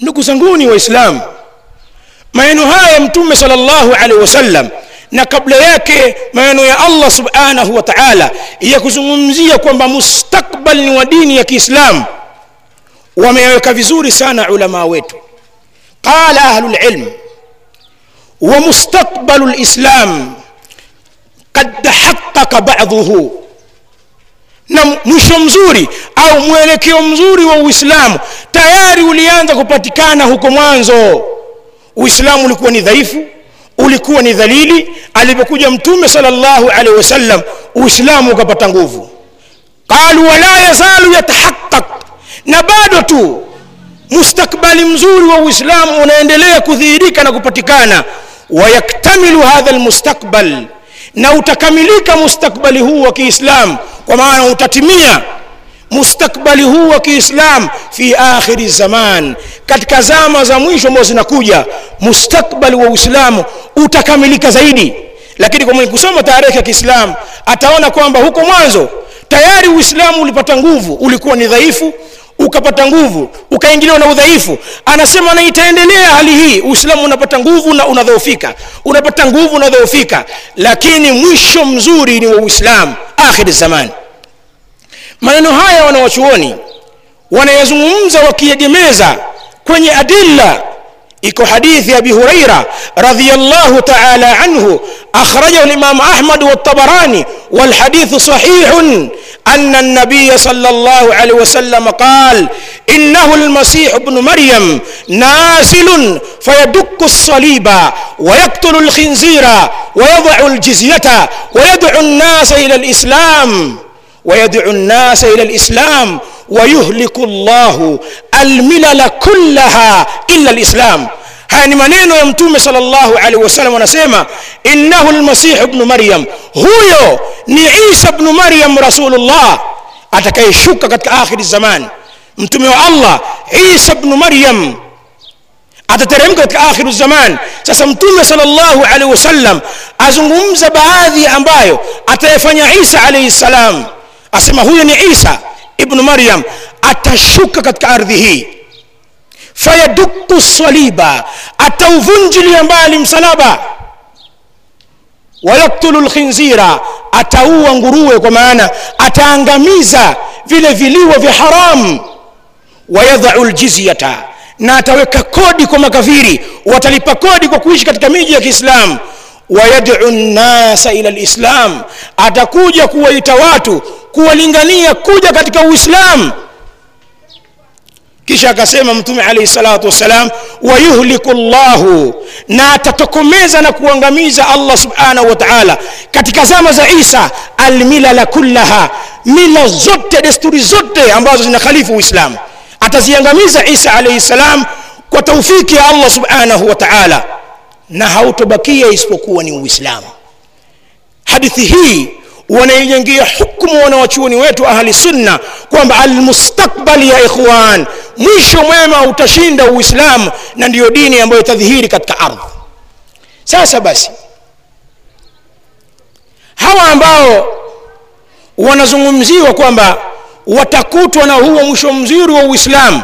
ndugu zanguni waislamu maneno haya mtume sallallahu alaihi wasallam na kabla yake maneno ya allah subhanahu wa taala ya kuzungumzia kwamba mustakbal ni wa dini ya kiislamu wameyaweka vizuri sana ulamaa wetu qala ahlu lilm wa mustakbalu lislam qad tahaqaqa baduhu na mwisho mzuri au mwelekeo mzuri wa uislamu tayari ulianza kupatikana huko mwanzo. Uislamu ulikuwa ni dhaifu ulikuwa ni dhalili. Alipokuja mtume salllahu alaihi wasallam uislamu ukapata nguvu. Qalu wala yazalu yatahaqaq na bado tu mustakbali mzuri wa uislamu unaendelea kudhihirika na kupatikana. Wayaktamilu hadha lmustakbal na utakamilika mustakbali huu wa kiislam. Kwa maana utatimia mustakbali huu wa kiislam fi akhiri zaman. Katika zama za mwisho ambazo zinakuja mustakbali wa uislamu utakamilika zaidi. Lakini kwa mwenye kusoma tarehe ya kiislamu ataona kwamba huko mwanzo tayari uislamu ulipata nguvu ulikuwa ni dhaifu ukapata nguvu ukaingiliwa na udhaifu. Anasema na itaendelea hali hii. Uislamu unapata nguvu na unadhoofika. Unapata nguvu unadhoofika. Lakini mwisho mzuri ni wa uislamu akhiri zamani maneno haya wanawachuoni wanayazungumza wakiegemeza kwenye adilla. Iko hadithi ya abi huraira radiyallahu ta'ala anhu. Akhrajahu al-imam ahmad wa at-tabarani wal hadith sahih أن النبي صلى الله عليه وسلم قال إنه المسيح ابن مريم نازل فيدك الصليب ويقتل الخنزير ويضع الجزية ويدعو الناس إلى الإسلام ويدعو الناس إلى الإسلام ويهلك الله الملل كلها إلا الإسلام. Haya ni maneno ya mtume salllahu alaihi wasallam anasema innahu lmasihu bnu maryam huyo ni isa bnu maryam rasulullah atakayeshuka katika akhiri zaman mtume wa allah isa bnu maryam atateremka katika akhiru zaman sasa mtume salllahu alaihi wasallam azungumza baadhi ambayo atayefanya isa alaihi salam asema huyo ni isa ibnu maryam atashuka katika ardhi hii fayaduku saliba atauvunjilia mbali msalaba. Wayaktulu lkhinzira ataua nguruwe kwa maana ataangamiza vile viliwa vya haramu wayadhau ljizyata na ataweka kodi kwa makafiri watalipa kodi kwa kuishi katika miji ya kiislamu. Wayadu nnasa ila lislam atakuja kuwaita watu kuwalingania kuja katika uislamu kisha akasema mtume alaihi salatu wassalam wayuhliku llahu na atatokomeza na kuangamiza allah subhanahu wa taala. Katika zama za isa almilala kullaha mila zote desturi zote ambazo zinakhalifu uislamu ataziangamiza isa alaihi salam kwa taufiki ya allah subhanahu wa taala. Na hautobakia isipokuwa ni uislamu. Hadithi hii wanaijengia hukmu wanawachuoni wetu ahli sunna kwamba almustakbali ya ikhwan mwisho mwema utashinda uislamu na ndiyo dini ambayo itadhihiri katika ardhi. Sasa basi hawa ambao wanazungumziwa kwamba watakutwa na huo mwisho mzuri wa uislamu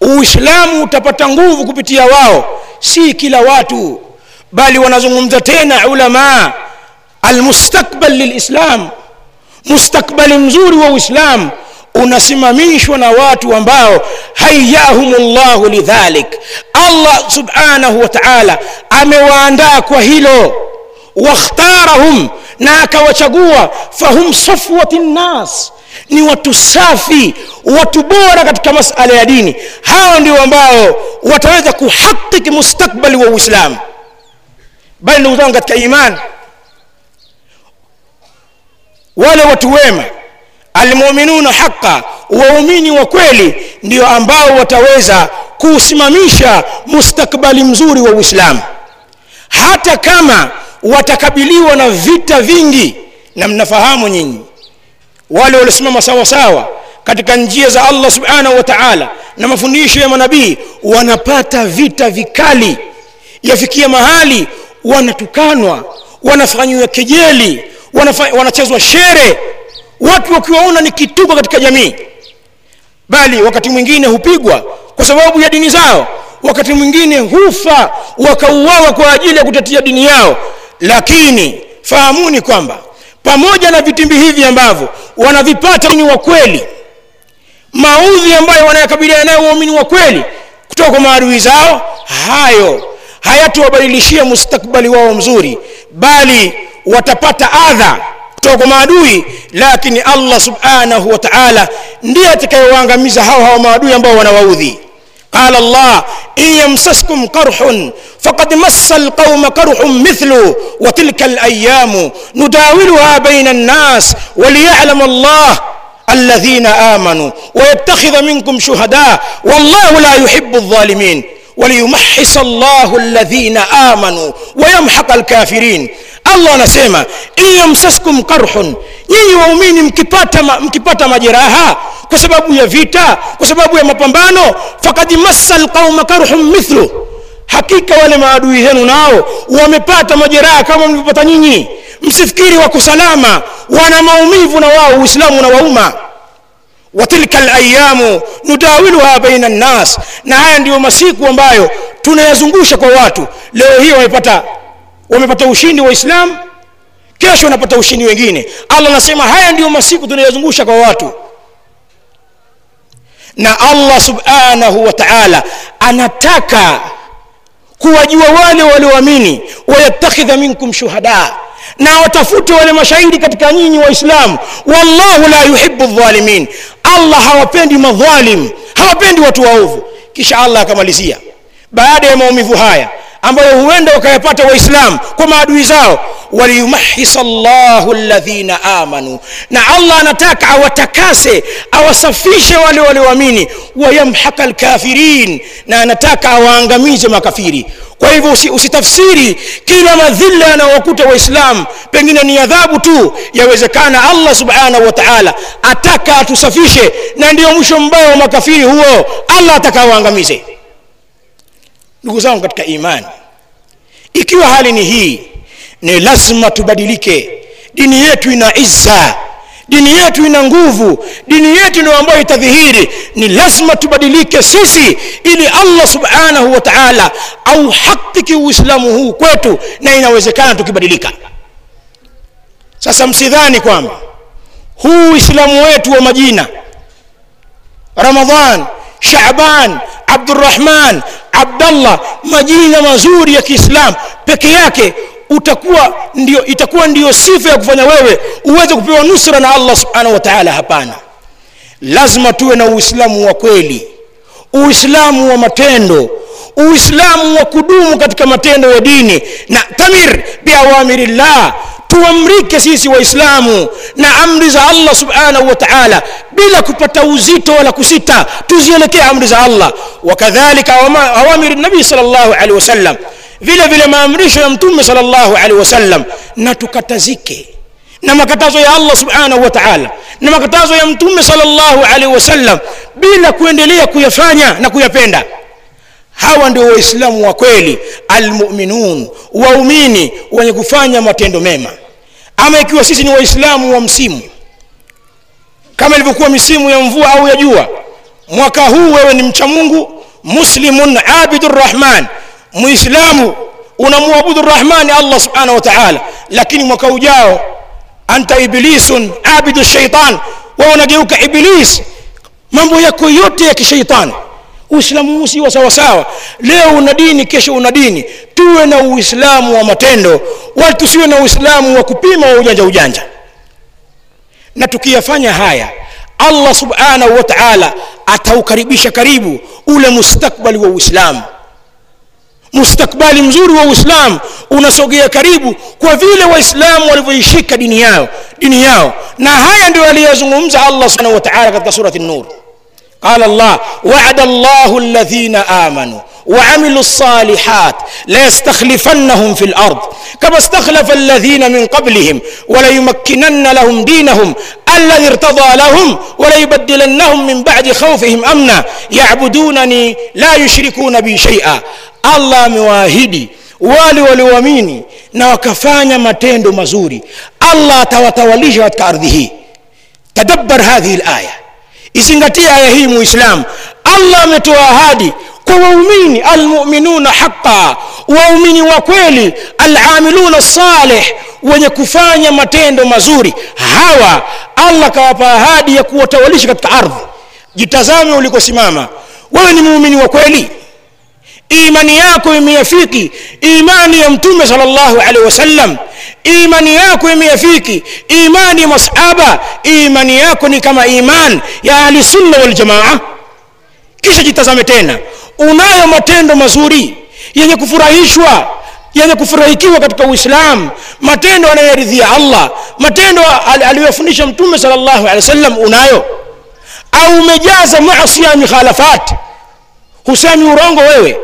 uislamu utapata nguvu kupitia wao si kila watu bali wanazungumza tena ulamaa almustakbal lilislam mustakbali mzuri wa uislam unasimamishwa na watu ambao hayahum llahu lidhalik. Allah subhanahu wa taala amewaandaa kwa hilo. Wakhtarahum na akawachagua. Fahum safwati nnas ni watu safi watu bora katika masala ya dini. Hawa ndio ambao wataweza kuhakiki mustakbali wa uislamu. Bali ndugu katika imani wale watu wema almuminuna haqa waumini wa kweli ndio ambao wataweza kuusimamisha mustakbali mzuri wa uislamu. Hata kama watakabiliwa na vita vingi na mnafahamu nyinyi wale waliosimama sawa sawa katika njia za allah subhanahu wa taala na mafundisho ya manabii wanapata vita vikali. Yafikia mahali wanatukanwa wanafanyiwa kejeli wanachezwa shere watu wakiwaona ni kituko katika jamii? Bali wakati mwingine hupigwa kwa sababu ya dini zao. Wakati mwingine hufa wakauawa kwa ajili ya kutetea dini yao. Lakini fahamuni kwamba pamoja na vitimbi hivi ambavyo wanavipata ni wa kweli maudhi ambayo wanayakabiliana nayo waumini wa kweli kutoka kwa maadui zao hayo hayatuwabadilishia mustakbali wao mzuri bali watapata adha kutoka kwa maadui lakini allah subhanahu wa taala ndiye atakayewaangamiza hao hao maadui ambao wanawaudhi. قال الله إن يمسسكم قرح فقد مس القوم قرح مثله وتلك الأيام نداولها بين الناس وليعلم الله الذين آمنوا ويتخذ منكم شهداء والله لا يحب الظالمين وليمحص الله الذين آمنوا ويمحق الكافرين allah anasema in yamsaskum qarhun nyinyi waumini mkipata, ma, mkipata majeraha kwa sababu ya vita kwa sababu ya mapambano fakad massa lqauma karhun mithlu. Hakika wale maadui zenu nao wamepata majeraha kama mlivyopata nyinyi. Msifikiri wako salama wana maumivu na wao uislamu na wauma. Watilka layamu nudawiluha baina nnas na haya ndiyo masiku ambayo tunayazungusha kwa watu. Leo hii wamepata wamepata ushindi waislamu kesho wanapata ushindi wengine. Allah anasema haya ndiyo masiku tunayozungusha kwa watu. Na allah subhanahu wa taala anataka kuwajua wale walioamini wayattakhidha minkum shuhada na watafute wale mashahidi katika nyinyi waislamu. Wallahu la yuhibu dhalimin allah hawapendi madhalim hawapendi watu waovu. Kisha allah akamalizia. Baada ya maumivu haya ambayo huenda wakayapata waislamu kwa maadui zao. Waliyumahisa llahu ladhina amanu na allah anataka awatakase awasafishe wale walioamini. Wayamhaka lkafirin na anataka awaangamize makafiri. Kwa hivyo usi, usitafsiri kila madhila yanayowakuta waislamu pengine ni adhabu tu. Yawezekana allah subhanahu wa taala ataka atusafishe na ndiyo mwisho mbaya wa makafiri huo. Allah ataka awaangamize ndugu zangu katika imani ikiwa hali ni hii ni lazima tubadilike. Dini yetu ina izza dini yetu ina nguvu dini yetu ndio ambayo itadhihiri. Ni lazima tubadilike sisi ili allah subhanahu wa taala auhakiki uislamu huu kwetu na inawezekana tukibadilika. Sasa msidhani kwamba huu uislamu wetu wa majina ramadhan shaban abdurahman abdallah majina mazuri ya kiislamu peke yake utakuwa ndio itakuwa ndiyo sifa ya kufanya wewe uweze kupewa nusra na allah subhanahu wa taala. Hapana lazima tuwe na uislamu wa kweli uislamu wa matendo uislamu wa kudumu katika matendo ya dini na tamir biawamirillah tuamrike sisi waislamu na amri za allah subhanahu wa taala bila kupata uzito wala kusita. Tuzielekee amri za allah. Wakadhalika awamiri nabii sal llahu alehi wasallam. Vile vile maamrisho ya mtume sal llahu alehi wasallam. Na tukatazike. Na makatazo ya allah subhanahu wa taala. Na makatazo ya mtume sal llahu alehi wasallam bila kuendelea kuyafanya na kuyapenda. Hawa ndio waislamu wa kweli. Almuminun. Waumini wenye kufanya matendo mema ama ikiwa sisi ni waislamu wa msimu kama ilivyokuwa misimu ya mvua au ya jua mwaka huu wewe ni mcha mungu muslimun abidu rrahman muislamu unamwabudu rahmani allah subhanahu wa taala lakini mwaka ujao anta iblisun abidu shaitan. Wewe unageuka iblis mambo yako yote ya kishaitani uislamu huu siwa sawasawa. Leo una dini kesho una dini. Tuwe na uislamu wa matendo wala tusiwe na uislamu wa kupima wa ujanja ujanja. Na tukiyafanya haya allah subhanahu wa taala ataukaribisha karibu ule mustakbali wa uislamu. Mustakbali mzuri wa uislamu unasogea karibu kwa vile waislamu walivyoishika dini yao dini yao. Na haya ndio aliyazungumza allah subhanahu wa taala katika surati nur قال الله وعد الله الذين آمنوا وعملوا الصالحات ليستخلفنهم في الأرض كما استخلف الذين من قبلهم وليمكنن لهم دينهم الذي ارتضى لهم وليبدلنهم من بعد خوفهم أمنا. يعبدونني لا يشركون بي شيئا. الله مواهدي wale walioamini na wakafanya matendo mazuri allah atawatawalisha katika ardhi hii tadabbar hadhihi laya izingatie aya hii muislamu. Allah ametoa ahadi kwa waumini almuminuna haqa waumini wa kweli alamiluna salih wenye kufanya matendo mazuri. Hawa allah kawapa ahadi ya kuwatawalisha katika ardhi. Jitazame ulikosimama. Wewe ni muumini wa kweli imani yako imeyafiki. Imani ya mtume salllahu alaihi wasallam. Imani yako imeyafiki. Imani ya masahaba. Imani yako ni kama iman ya ahlisunna waljamaa kisha jitazame tena. Unayo matendo mazuri yenye kufurahishwa yenye kufurahikiwa katika uislam. Matendo anayoridhia allah. Matendo aliyofundisha mtume salllahu alehi wasallam unayo. Au umejaza masia ya mikhalafat husemi urongo wewe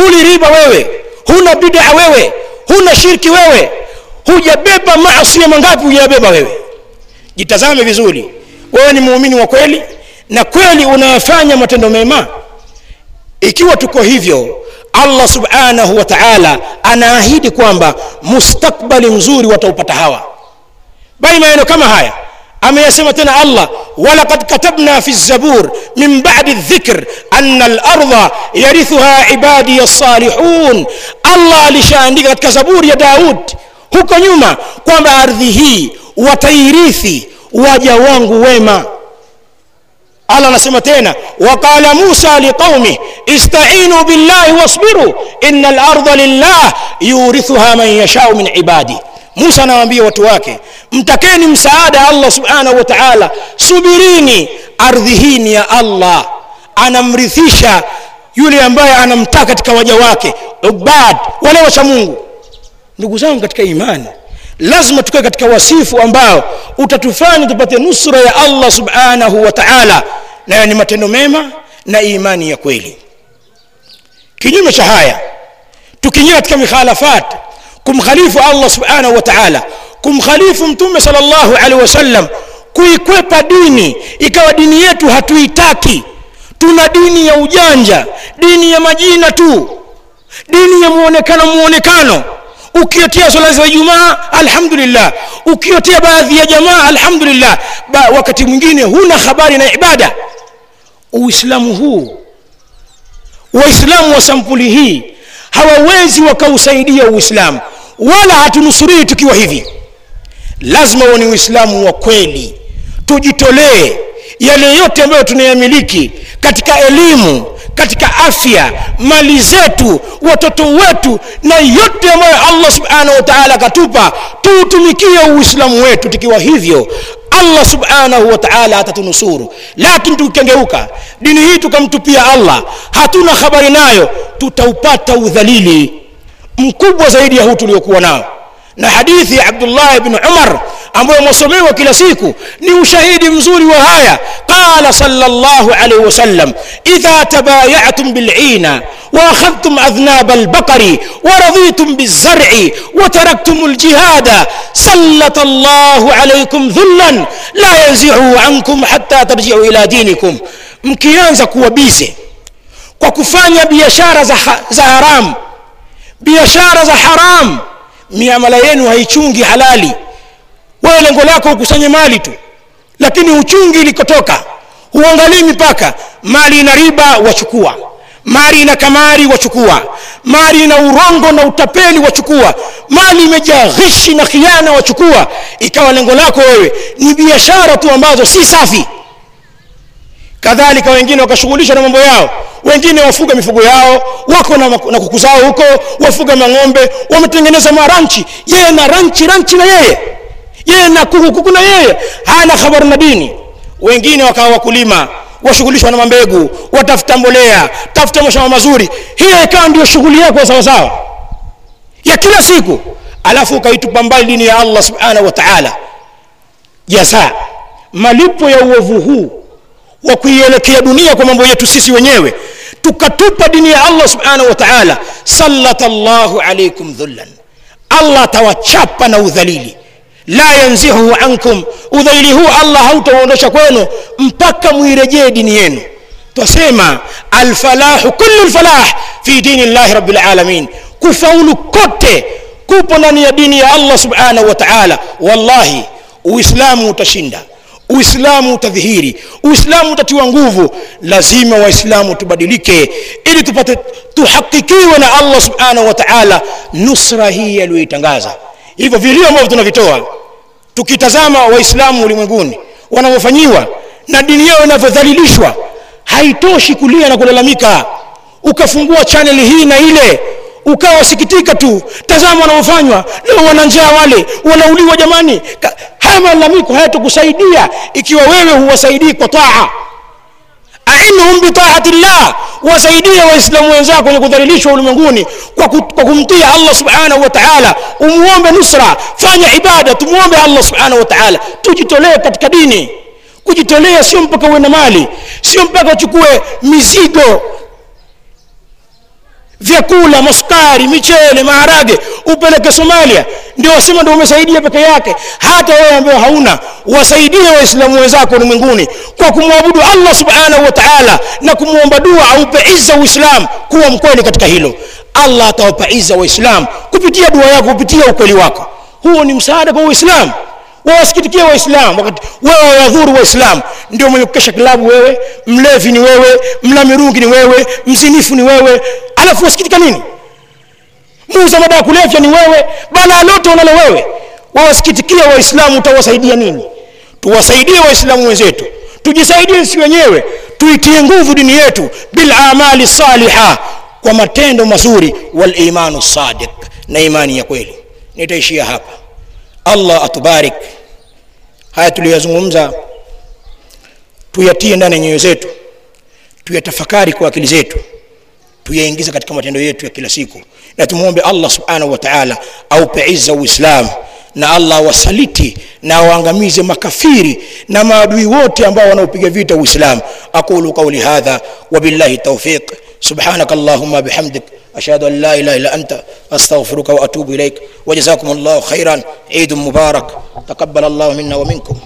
huli riba wewe. Huna bida wewe. Huna shirki wewe. Hujabeba masia mangapi hujayabeba wewe? Jitazame vizuri. Wewe ni muumini wa kweli na kweli unayafanya matendo mema? Ikiwa tuko hivyo allah subhanahu wa taala anaahidi kwamba mustakbali mzuri wataupata hawa. Bali maneno kama haya أما يسمى تنا الله؟ ولقد كتبنا في الزبور من بعد الذكر أن الأرض يرثها عبادي الصالحون. الله لشأن ديكت كزبور يا داود. هو يوما قام أرضه وتيريثي. وجوان ويما. الله نسمى تنا وقال موسى لقومه استعينوا بالله واصبروا. إن الأرض لله يورثها من يشاء من عبادي. Musa anawaambia watu wake mtakeni msaada allah subhanahu wa taala. Subirini ardhi hii ni ya allah. Anamrithisha yule ambaye anamtaka katika waja wake ubad wale wacha mungu. Ndugu zangu katika imani lazima tukae katika wasifu ambao utatufanya tupate nusra ya allah subhanahu wa taala. Nayo ni matendo mema na imani ya kweli. Kinyume cha haya tukiingia katika mikhalafat kumkhalifu allah subhanahu wa taala kumkhalifu mtume salllahu alehi wasallam kuikwepa dini ikawa dini yetu hatuitaki. Tuna dini ya ujanja dini ya majina tu dini ya muonekano muonekano. Ukiotia swala za ijumaa alhamdulillah. Ukiotia baadhi ya jamaa alhamdulillah. Ba, wakati mwingine huna habari na ibada. Uislamu huu waislamu wa sampuli hii hawawezi wakausaidia uislamu wala hatunusurii tukiwa hivi. Lazima huo ni uislamu wa kweli. Tujitolee yale yote ambayo tunayamiliki katika elimu katika afya mali zetu watoto wetu na yote ambayo allah subhanahu wa taala akatupa tuutumikie uislamu wetu tukiwa hivyo. Allah subhanahu wa taala atatunusuru. Lakini tukikengeuka dini hii tukamtupia allah hatuna habari nayo tutaupata udhalili mkubwa zaidi ya huu tuliokuwa nao na hadithi ya abdullah bni umar ambayo mwasomewa kila siku ni ushahidi mzuri wa haya qala salllahu alaihi wasallam idha tabayatum bilina واخذتم اذناب البقر ورضيتم بالزرع وتركتم الجهاد سلط الله عليكم ذلا لا ينزعه عنكم حتى ترجعوا إلى دينكم mkianza kuwa bize kwa kufanya biashara za, za biashara za haram. Miamala yenu haichungi halali. Wewe lengo lako ukusanye mali tu. Lakini uchungi ilikotoka. Huangalii mipaka. Mali ina riba wachukua. Mali ina kamari wachukua. Mali ina urongo na utapeli wachukua. Mali imejaa ghishi na khiana wachukua. Ikawa lengo lako wewe. Ni biashara tu ambazo si safi kadhalika wengine wakashughulishwa na mambo yao. Wengine wafuga mifugo yao wako na, na kuku zao huko wafuga mang'ombe wametengeneza maranchi. Yeye na ranchi ranchi na yeye. Yeye na kuku kuku na yeye. Hana habari na dini. Wengine wakawa wakulima washughulishwa na mambegu watafuta mbolea tafuta mashamba mazuri. Hiyo ikawa ndio shughuli yako sawasawa ya kila siku. Alafu ukaitupa mbali dini ya allah subhanahu wa jaza malipo ya uovu huu wa kuielekea dunia kwa mambo yetu sisi wenyewe tukatupa dini ya allah subhanahu wa taala sallata llahu alaikum dhullan. Allah atawachapa na udhalili. La yanzihuhu ankum udhalili huu allah hautauondosha kwenu mpaka muirejee dini yenu. Twasema alfalahu kullu lfalah fi dini llahi rabi lalamin kufaulu kote kupo ndani ya dini ya allah subhanahu wa taala. Wallahi uislamu utashinda uislamu utadhihiri uislamu utatiwa nguvu. Lazima waislamu tubadilike ili tupate tuhakikiwe na allah subhanahu wa taala nusra hii aliyoitangaza. Hivyo vilio ambavyo tunavitoa tukitazama waislamu ulimwenguni wanavyofanyiwa na dini yao inavyodhalilishwa haitoshi kulia na kulalamika. Ukafungua chaneli hii na ile ukawasikitika tu. Tazama wanaofanywa. Leo wana njaa wale. Wanauliwa jamani haya malalamiko hayatokusaidia ikiwa wewe huwasaidii kwa taa. Ainhum bitaati llah wasaidie waislamu wenzako wenye kudhalilishwa ulimwenguni kwa, kumtia allah subhanahu wa taala. Umuombe nusra. Fanya ibada. Tumwombe allah subhanahu wa taala. Tujitolee katika dini. Kujitolea sio mpaka uwe na mali. Sio mpaka uchukue mizigo vyakula masukari michele maharage upeleke somalia. Ndio wasema ndio umesaidia peke yake. Hata wewe ambao hauna wasaidie waislamu wenzako ulimwenguni kwa kumwabudu allah subhanahu wa taala na kumwomba dua aupe iza uislam kuwa mkweli katika hilo. Allah atawapa iza waislamu kupitia dua yako kupitia ukweli wako. Huo ni msaada kwa uislamu. Wawasikitikia waislam wakati wewe wawadhuru waislam ndio mwenye kukesha klabu wewe mlevi ni wewe mla mirungi ni wewe mzinifu ni wewe alafu wasikitika nini? Muuza madawa ya kulevya ni wewe balaa lote unalo wewe. Wawasikitikia waislamu utawasaidia nini? Tuwasaidie waislamu wenzetu. Tujisaidie si wenyewe. Tuitie nguvu dini yetu. Bil amali saliha kwa matendo mazuri. Wal imanu sadiq na imani ya kweli. Nitaishia hapa. Allah atubarik. Haya tuliyozungumza tuyatie ndani ya nyoyo zetu. Tuyatafakari kwa akili zetu tuyaingize katika matendo yetu ya kila siku na tumwombe allah subhanahu wa taala aupe izza uislam na allah wasaliti na awaangamize makafiri na maadui wote ambao wanaopiga vita uislam aqulu qauli hadha wabillahi taufiq سبحانك اللهم بحمدك أشهد أن لا إله إلا أنت أستغفرك وأتوب إليك وجزاكم الله خيرا عيد مبارك تقبل الله منا ومنكم